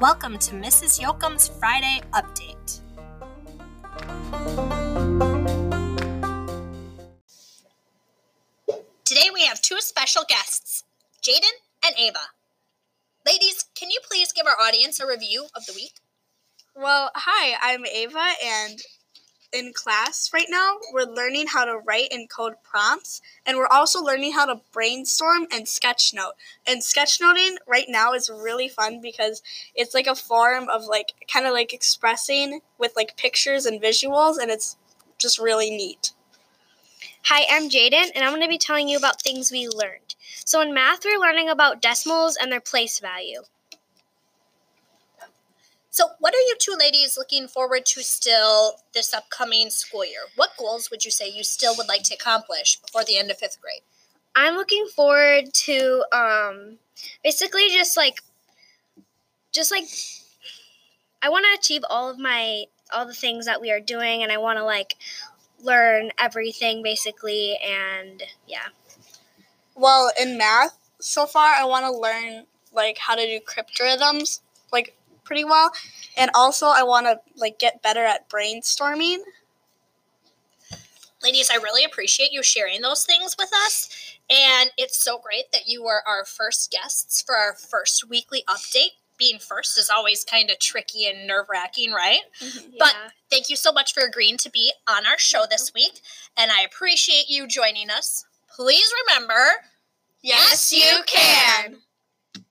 Welcome to Mrs. Yoakum's Friday Update. Today we have two special guests, Jaden and Ava. Ladies, can you please give our audience a review of the week? Well, hi, I'm Ava, and in class right now, we're learning how to write and code prompts, and we're also learning how to brainstorm and sketchnote. And sketchnoting right now is really fun because it's like a form of like kind of like expressing with like pictures and visuals, and it's just really neat. Hi, I'm Jaden, and I'm going to be telling you about things we learned. So, in math, we're learning about decimals and their place value. So, what are you two ladies looking forward to still this upcoming school year? What goals would you say you still would like to accomplish before the end of fifth grade? I'm looking forward to um, basically just like, just like, I want to achieve all of my all the things that we are doing, and I want to like learn everything basically, and yeah. Well, in math, so far, I want to learn like how to do cryptarithms, like pretty well, and also I want to like get better at brainstorming. Ladies, I really appreciate you sharing those things with us. And it's so great that you were our first guests for our first weekly update. Being first is always kind of tricky and nerve wracking, right? Mm-hmm. But thank you so much for agreeing to be on our show this week. And I appreciate you joining us. Please remember Yes, you can.